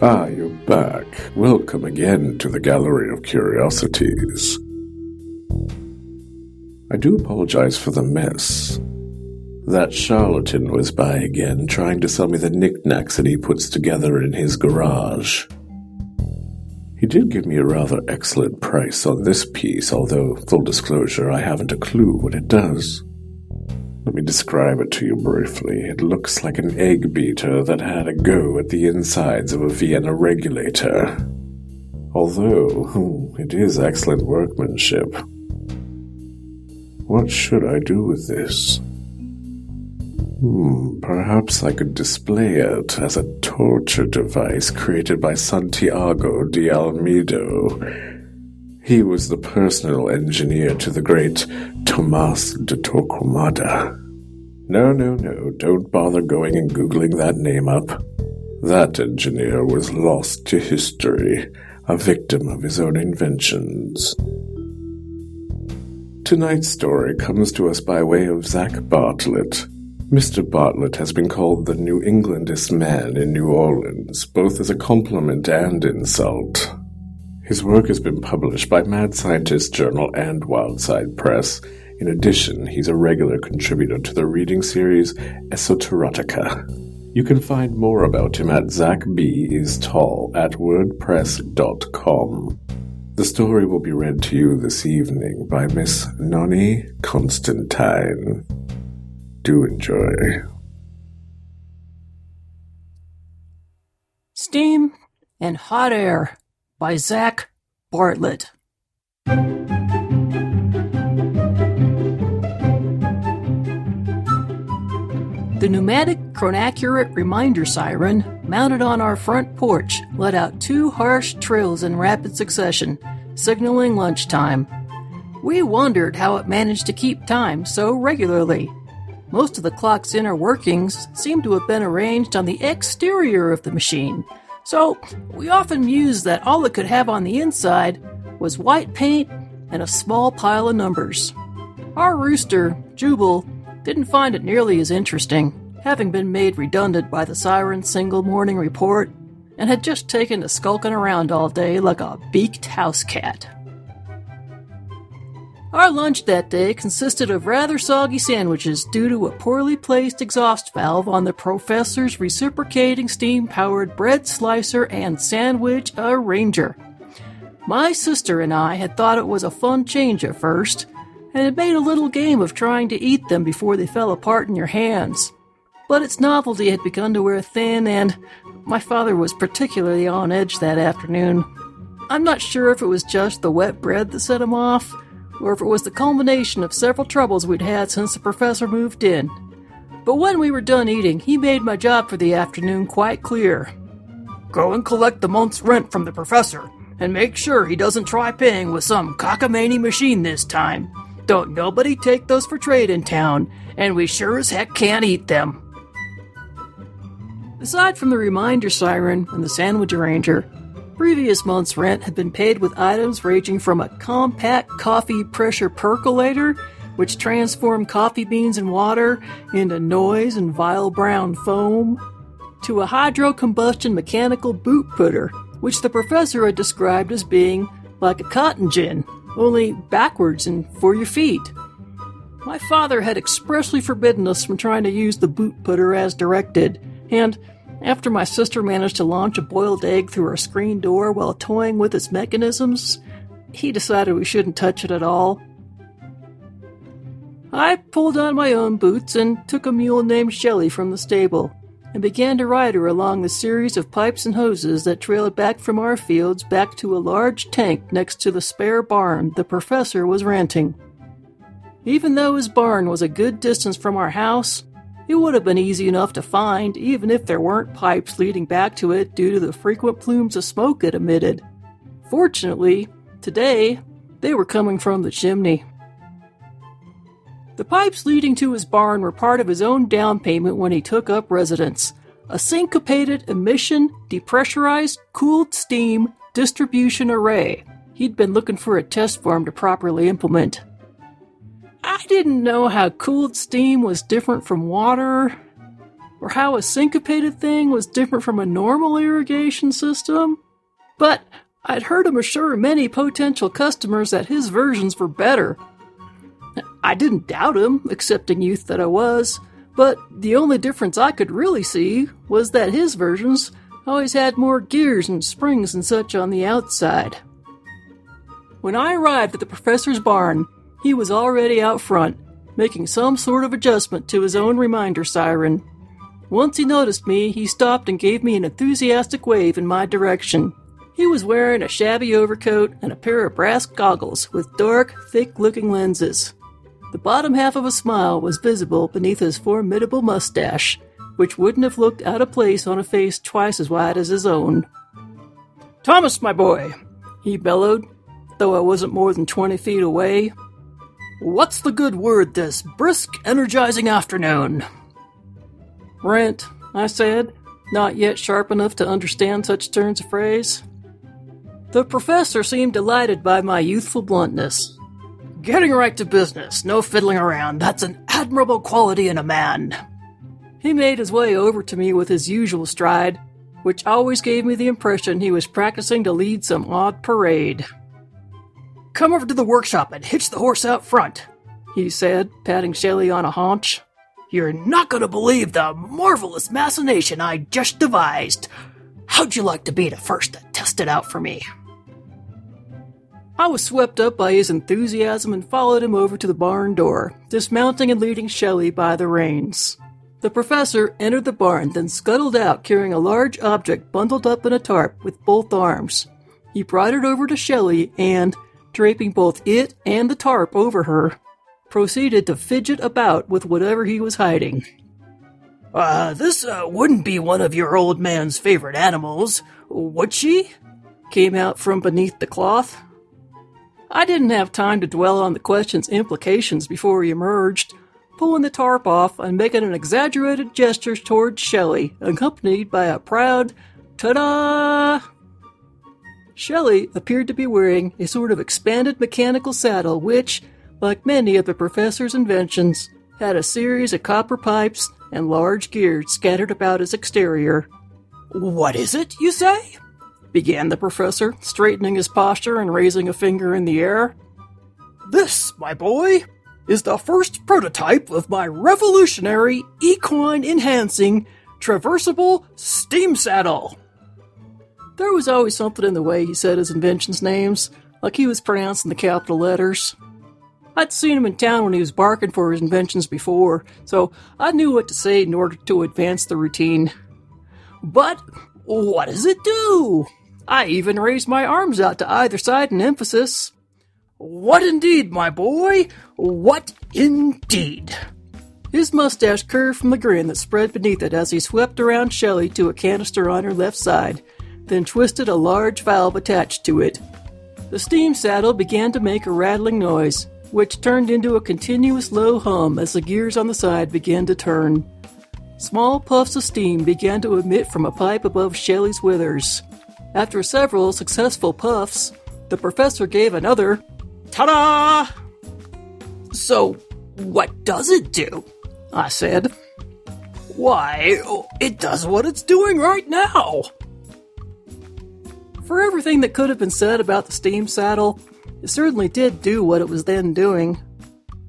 Ah, you're back. Welcome again to the Gallery of Curiosities. I do apologize for the mess. That charlatan was by again, trying to sell me the knickknacks that he puts together in his garage. He did give me a rather excellent price on this piece, although, full disclosure, I haven't a clue what it does. Let me describe it to you briefly. It looks like an egg beater that had a go at the insides of a Vienna regulator. Although, hmm, it is excellent workmanship. What should I do with this? Hmm, perhaps I could display it as a torture device created by Santiago de Almedo. He was the personal engineer to the great Tomas de Torquemada. No, no, no, don't bother going and Googling that name up. That engineer was lost to history, a victim of his own inventions. Tonight's story comes to us by way of Zach Bartlett. Mr. Bartlett has been called the New Englandest man in New Orleans, both as a compliment and insult. His work has been published by Mad Scientist Journal and Wildside Press. In addition, he's a regular contributor to the reading series Esoterotica. You can find more about him at Zach B. is Tall at wordpress.com. The story will be read to you this evening by Miss Noni Constantine. Do enjoy. Steam and Hot Air by Zach Bartlett. The pneumatic chronaccurate reminder siren, mounted on our front porch, let out two harsh trills in rapid succession, signaling lunchtime. We wondered how it managed to keep time so regularly. Most of the clock's inner workings seemed to have been arranged on the exterior of the machine, so we often mused that all it could have on the inside was white paint and a small pile of numbers. Our rooster, Jubal, didn't find it nearly as interesting, having been made redundant by the siren's single morning report, and had just taken to skulking around all day like a beaked house cat. Our lunch that day consisted of rather soggy sandwiches due to a poorly placed exhaust valve on the professor's reciprocating steam powered bread slicer and sandwich arranger. My sister and I had thought it was a fun change at first, and had made a little game of trying to eat them before they fell apart in your hands. But its novelty had begun to wear thin, and my father was particularly on edge that afternoon. I'm not sure if it was just the wet bread that set him off, or if it was the culmination of several troubles we'd had since the professor moved in. But when we were done eating, he made my job for the afternoon quite clear. Go and collect the month's rent from the professor, and make sure he doesn't try paying with some cockamamie machine this time. Don't nobody take those for trade in town, and we sure as heck can't eat them. Aside from the reminder siren and the sandwich arranger, previous month's rent had been paid with items ranging from a compact coffee pressure percolator, which transformed coffee beans and water into noise and vile brown foam, to a hydrocombustion mechanical boot putter, which the professor had described as being like a cotton gin only backwards and for your feet. My father had expressly forbidden us from trying to use the boot putter as directed, and after my sister managed to launch a boiled egg through our screen door while toying with its mechanisms, he decided we shouldn't touch it at all. I pulled on my own boots and took a mule named Shelley from the stable and began to ride her along the series of pipes and hoses that trailed back from our fields back to a large tank next to the spare barn the professor was renting. Even though his barn was a good distance from our house, it would have been easy enough to find even if there weren't pipes leading back to it due to the frequent plumes of smoke it emitted. Fortunately, today, they were coming from the chimney. The pipes leading to his barn were part of his own down payment when he took up residence. A syncopated emission, depressurized, cooled steam distribution array. He'd been looking for a test farm to properly implement. I didn't know how cooled steam was different from water, or how a syncopated thing was different from a normal irrigation system, but I'd heard him assure many potential customers that his versions were better. I didn't doubt him, accepting youth that I was, but the only difference I could really see was that his versions always had more gears and springs and such on the outside. When I arrived at the professor's barn, he was already out front, making some sort of adjustment to his own reminder siren. Once he noticed me, he stopped and gave me an enthusiastic wave in my direction. He was wearing a shabby overcoat and a pair of brass goggles with dark, thick looking lenses. The bottom half of a smile was visible beneath his formidable mustache, which wouldn't have looked out of place on a face twice as wide as his own. Thomas, my boy, he bellowed, though I wasn't more than twenty feet away. What's the good word this brisk, energizing afternoon? Rent, I said, not yet sharp enough to understand such turns of phrase. The professor seemed delighted by my youthful bluntness. Getting right to business, no fiddling around. That's an admirable quality in a man. He made his way over to me with his usual stride, which always gave me the impression he was practicing to lead some odd parade. Come over to the workshop and hitch the horse out front, he said, patting Shelley on a haunch. You're not going to believe the marvelous machination I just devised. How'd you like to be the first to test it out for me? I was swept up by his enthusiasm and followed him over to the barn door, dismounting and leading Shelley by the reins. The professor entered the barn, then scuttled out carrying a large object bundled up in a tarp with both arms. He brought it over to Shelley and, draping both it and the tarp over her, proceeded to fidget about with whatever he was hiding. Uh, this uh, wouldn't be one of your old man's favorite animals, would she? came out from beneath the cloth. I didn't have time to dwell on the question's implications before he emerged, pulling the tarp off and making an exaggerated gesture towards Shelley, accompanied by a proud ta da! Shelley appeared to be wearing a sort of expanded mechanical saddle, which, like many of the professor's inventions, had a series of copper pipes and large gears scattered about its exterior. What is it, you say? Began the professor, straightening his posture and raising a finger in the air. This, my boy, is the first prototype of my revolutionary equine enhancing traversable steam saddle. There was always something in the way he said his invention's names, like he was pronouncing the capital letters. I'd seen him in town when he was barking for his inventions before, so I knew what to say in order to advance the routine. But what does it do? I even raised my arms out to either side in emphasis. What indeed, my boy? What indeed? His mustache curved from the grin that spread beneath it as he swept around Shelley to a canister on her left side, then twisted a large valve attached to it. The steam saddle began to make a rattling noise, which turned into a continuous low hum as the gears on the side began to turn. Small puffs of steam began to emit from a pipe above Shelley's withers. After several successful puffs, the professor gave another ta da! So, what does it do? I said. Why, it does what it's doing right now! For everything that could have been said about the steam saddle, it certainly did do what it was then doing.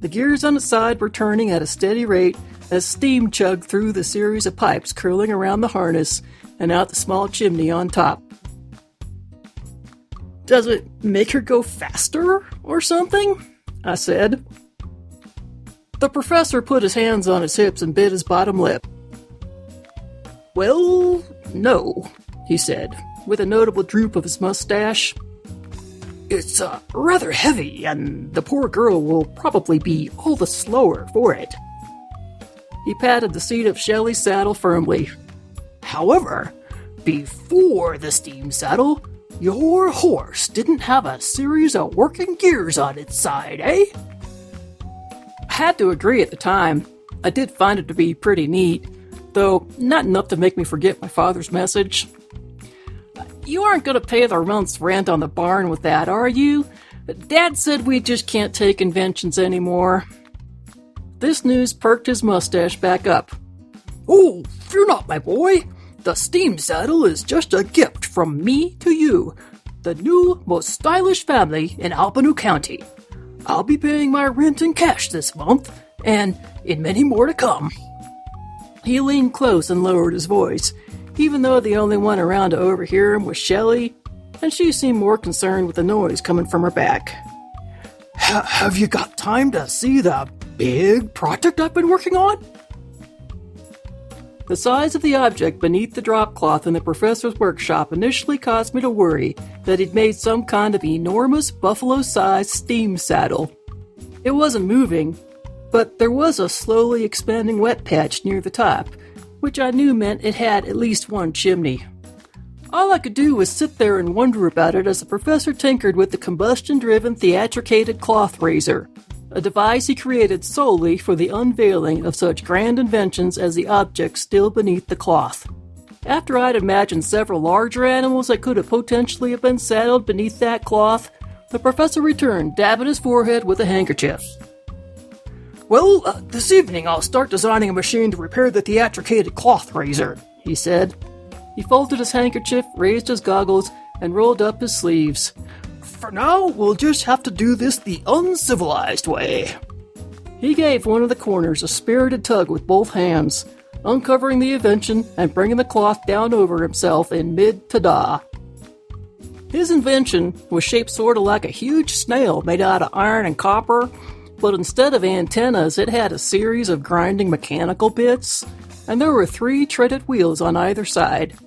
The gears on its side were turning at a steady rate as steam chugged through the series of pipes curling around the harness and out the small chimney on top. Does it make her go faster or something? I said. The professor put his hands on his hips and bit his bottom lip. Well, no, he said, with a notable droop of his mustache. It's uh, rather heavy, and the poor girl will probably be all the slower for it. He patted the seat of Shelley's saddle firmly. However, before the steam saddle, your horse didn't have a series of working gears on its side, eh? I had to agree at the time. I did find it to be pretty neat, though not enough to make me forget my father's message. You aren't going to pay the month's rent on the barn with that, are you? Dad said we just can't take inventions anymore. This news perked his mustache back up. Oh, fear not, my boy. The steam saddle is just a gift from me to you, the new, most stylish family in Albany County. I'll be paying my rent in cash this month, and in many more to come. He leaned close and lowered his voice, even though the only one around to overhear him was Shelley, and she seemed more concerned with the noise coming from her back. have you got time to see the big project I've been working on? The size of the object beneath the drop cloth in the professor's workshop initially caused me to worry that he'd made some kind of enormous buffalo sized steam saddle. It wasn't moving, but there was a slowly expanding wet patch near the top, which I knew meant it had at least one chimney. All I could do was sit there and wonder about it as the professor tinkered with the combustion driven theatricated cloth raiser, a device he created solely for the unveiling of such grand inventions as the object still beneath the cloth. After I'd imagined several larger animals that could have potentially have been saddled beneath that cloth, the professor returned, dabbing his forehead with a handkerchief. Well, uh, this evening I'll start designing a machine to repair the theatricated cloth raiser, he said. He folded his handkerchief, raised his goggles, and rolled up his sleeves. For now, we'll just have to do this the uncivilized way. He gave one of the corners a spirited tug with both hands, uncovering the invention and bringing the cloth down over himself in mid tada. His invention was shaped sort of like a huge snail made out of iron and copper, but instead of antennas, it had a series of grinding mechanical bits, and there were three treaded wheels on either side.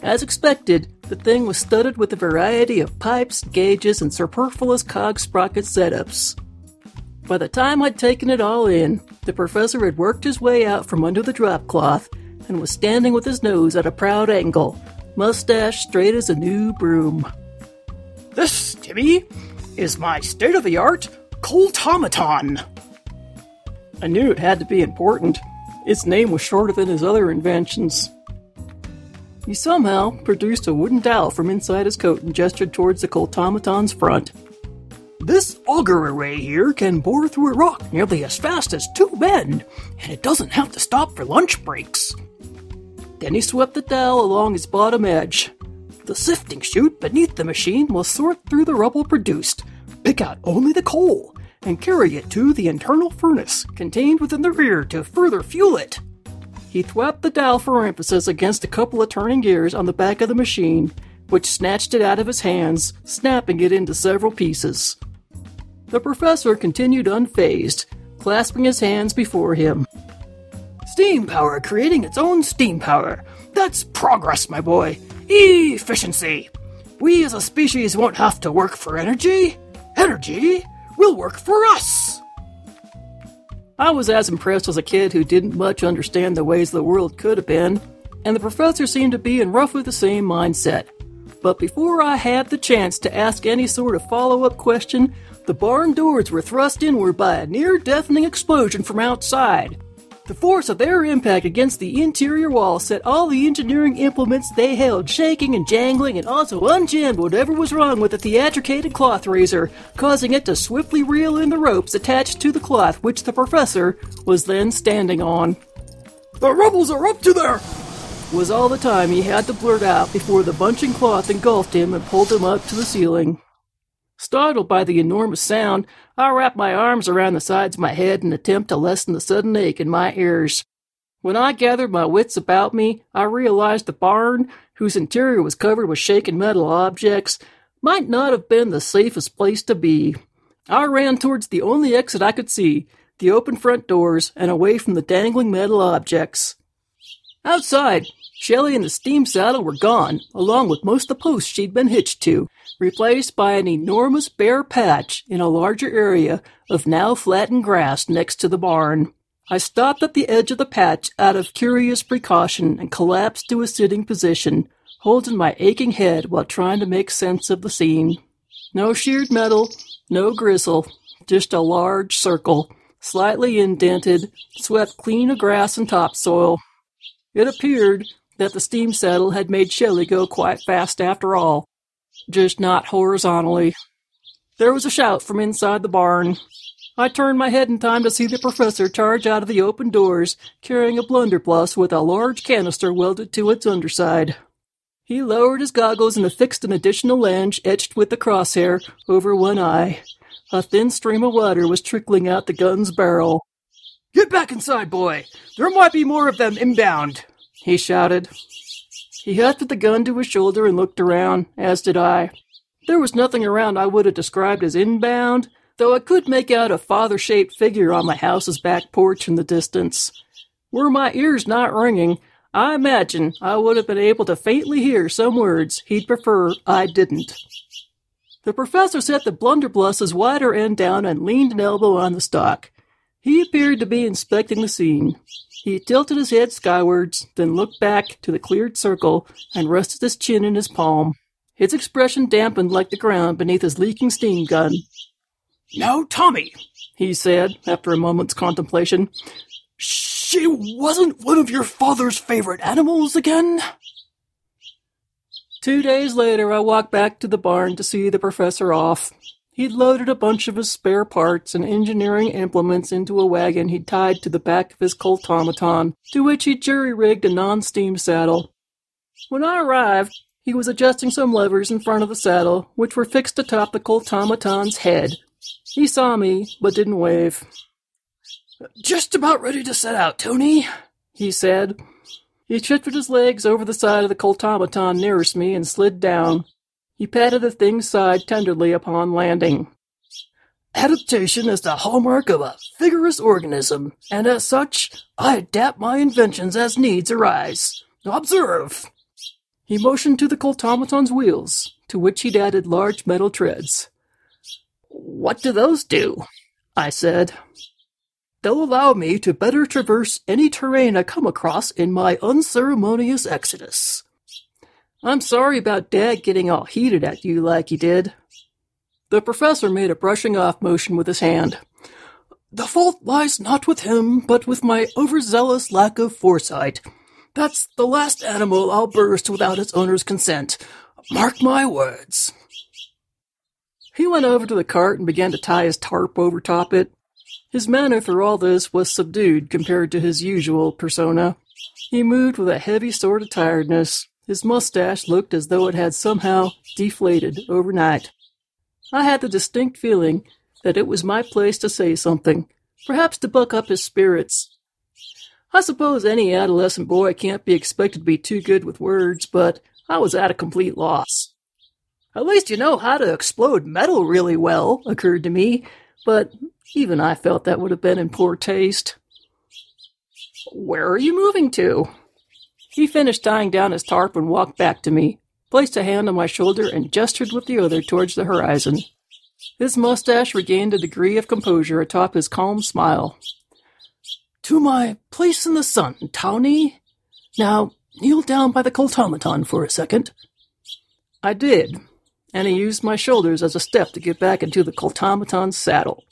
As expected, the thing was studded with a variety of pipes, gauges, and superfluous cog sprocket setups. By the time I'd taken it all in, the professor had worked his way out from under the drop cloth and was standing with his nose at a proud angle, mustache straight as a new broom. This, Timmy, is my state of the art Coltomaton. I knew it had to be important. Its name was shorter than his other inventions. He somehow produced a wooden dowel from inside his coat and gestured towards the Coltomaton's front. This auger array here can bore through a rock nearly as fast as two men, and it doesn't have to stop for lunch breaks. Then he swept the dowel along its bottom edge. The sifting chute beneath the machine will sort through the rubble produced, pick out only the coal, and carry it to the internal furnace contained within the rear to further fuel it. He thwapped the dial for emphasis against a couple of turning gears on the back of the machine, which snatched it out of his hands, snapping it into several pieces. The professor continued unfazed, clasping his hands before him. Steam power creating its own steam power. That's progress, my boy. Efficiency. We as a species won't have to work for energy. Energy will work for us. I was as impressed as a kid who didn't much understand the ways the world could have been, and the professor seemed to be in roughly the same mindset. But before I had the chance to ask any sort of follow up question, the barn doors were thrust inward by a near deafening explosion from outside. The force of their impact against the interior wall set all the engineering implements they held shaking and jangling and also unjammed whatever was wrong with the theatricated cloth raiser, causing it to swiftly reel in the ropes attached to the cloth which the professor was then standing on. The rebels are up to there! Was all the time he had to blurt out before the bunching cloth engulfed him and pulled him up to the ceiling. Startled by the enormous sound, I wrapped my arms around the sides of my head in attempt to lessen the sudden ache in my ears. When I gathered my wits about me, I realized the barn, whose interior was covered with shaken metal objects, might not have been the safest place to be. I ran towards the only exit I could see, the open front doors, and away from the dangling metal objects. Outside, Shelley and the steam saddle were gone, along with most of the posts she'd been hitched to, replaced by an enormous bare patch in a larger area of now flattened grass next to the barn. I stopped at the edge of the patch out of curious precaution and collapsed to a sitting position, holding my aching head while trying to make sense of the scene. No sheared metal, no gristle, just a large circle, slightly indented, swept clean of grass and topsoil. It appeared that the steam saddle had made Shelley go quite fast after all, just not horizontally. There was a shout from inside the barn. I turned my head in time to see the professor charge out of the open doors, carrying a blunderbuss with a large canister welded to its underside. He lowered his goggles and affixed an additional lens etched with the crosshair over one eye. A thin stream of water was trickling out the gun's barrel. Get back inside, boy! There might be more of them inbound! He shouted. He hefted the gun to his shoulder and looked around, as did I. There was nothing around I would have described as inbound, though I could make out a father shaped figure on my house's back porch in the distance. Were my ears not ringing, I imagine I would have been able to faintly hear some words he'd prefer I didn't. The professor set the blunderbuss's wider end down and leaned an elbow on the stock. He appeared to be inspecting the scene. He tilted his head skywards, then looked back to the cleared circle and rested his chin in his palm. His expression dampened like the ground beneath his leaking steam gun. Now, Tommy, he said, after a moment's contemplation, she wasn't one of your father's favorite animals again? Two days later, I walked back to the barn to see the professor off. He'd loaded a bunch of his spare parts and engineering implements into a wagon he'd tied to the back of his Colt to which he jury rigged a non steam saddle. When I arrived, he was adjusting some levers in front of the saddle, which were fixed atop the Colt head. He saw me, but didn't wave. Just about ready to set out, Tony, he said. He shifted his legs over the side of the Colt automaton nearest me and slid down. He patted the thing's side tenderly upon landing. Adaptation is the hallmark of a vigorous organism, and as such, I adapt my inventions as needs arise. Observe! He motioned to the Colt automaton's wheels, to which he'd added large metal treads. What do those do? I said. They'll allow me to better traverse any terrain I come across in my unceremonious exodus. I'm sorry about Dad getting all heated at you like he did. The professor made a brushing off motion with his hand. The fault lies not with him, but with my overzealous lack of foresight. That's the last animal I'll burst without its owner's consent. Mark my words. He went over to the cart and began to tie his tarp over top it. His manner through all this was subdued compared to his usual persona. He moved with a heavy sort of tiredness. His mustache looked as though it had somehow deflated overnight. I had the distinct feeling that it was my place to say something, perhaps to buck up his spirits. I suppose any adolescent boy can't be expected to be too good with words, but I was at a complete loss. At least you know how to explode metal really well, occurred to me, but even I felt that would have been in poor taste. Where are you moving to? He finished tying down his tarp and walked back to me, placed a hand on my shoulder, and gestured with the other towards the horizon. His mustache regained a degree of composure atop his calm smile. To my place in the sun, Townie. Now, kneel down by the Colt automaton for a second. I did, and he used my shoulders as a step to get back into the Colt automaton's saddle.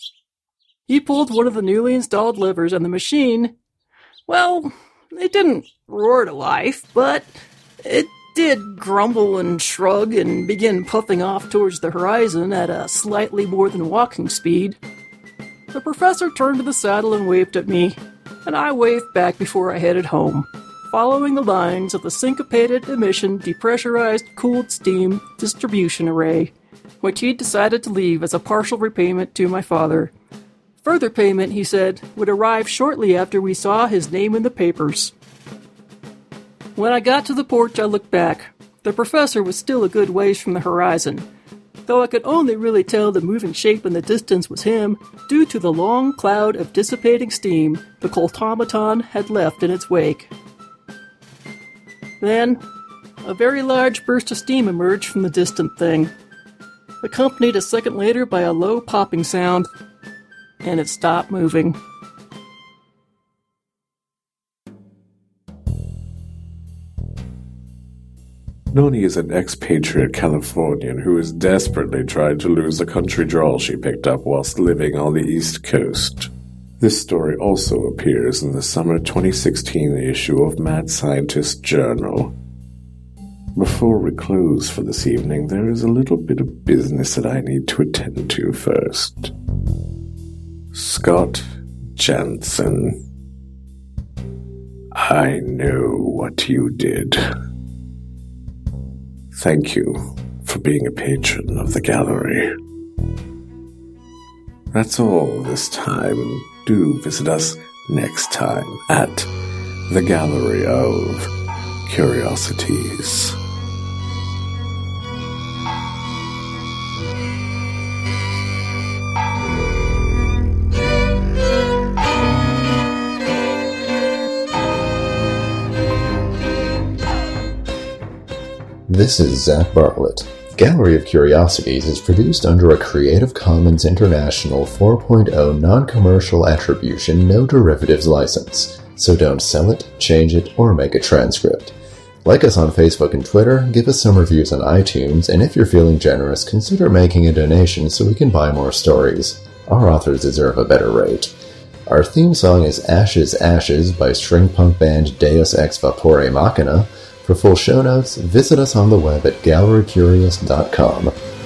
He pulled one of the newly installed levers, and the machine, well, it didn't roar to life, but it did grumble and shrug and begin puffing off towards the horizon at a slightly more than walking speed. The professor turned to the saddle and waved at me, and I waved back before I headed home, following the lines of the syncopated emission depressurized cooled steam distribution array, which he'd decided to leave as a partial repayment to my father. Further payment, he said, would arrive shortly after we saw his name in the papers. When I got to the porch, I looked back. The professor was still a good ways from the horizon, though I could only really tell the moving shape in the distance was him due to the long cloud of dissipating steam the Colt automaton had left in its wake. Then, a very large burst of steam emerged from the distant thing, accompanied a second later by a low popping sound, and it stopped moving. Noni is an expatriate Californian who is desperately trying to lose a country drawl she picked up whilst living on the East Coast. This story also appears in the summer 2016 issue of Mad Scientist Journal. Before we close for this evening, there is a little bit of business that I need to attend to first. Scott Jansen. I know what you did. Thank you for being a patron of the gallery. That's all this time. Do visit us next time at the Gallery of Curiosities. This is Zach Bartlett. Gallery of Curiosities is produced under a Creative Commons International 4.0 non-commercial attribution no derivatives license, so don't sell it, change it, or make a transcript. Like us on Facebook and Twitter, give us some reviews on iTunes, and if you're feeling generous, consider making a donation so we can buy more stories. Our authors deserve a better rate. Our theme song is Ashes Ashes by steampunk band Deus Ex Vapore Machina, for full show notes, visit us on the web at gallerycurious.com.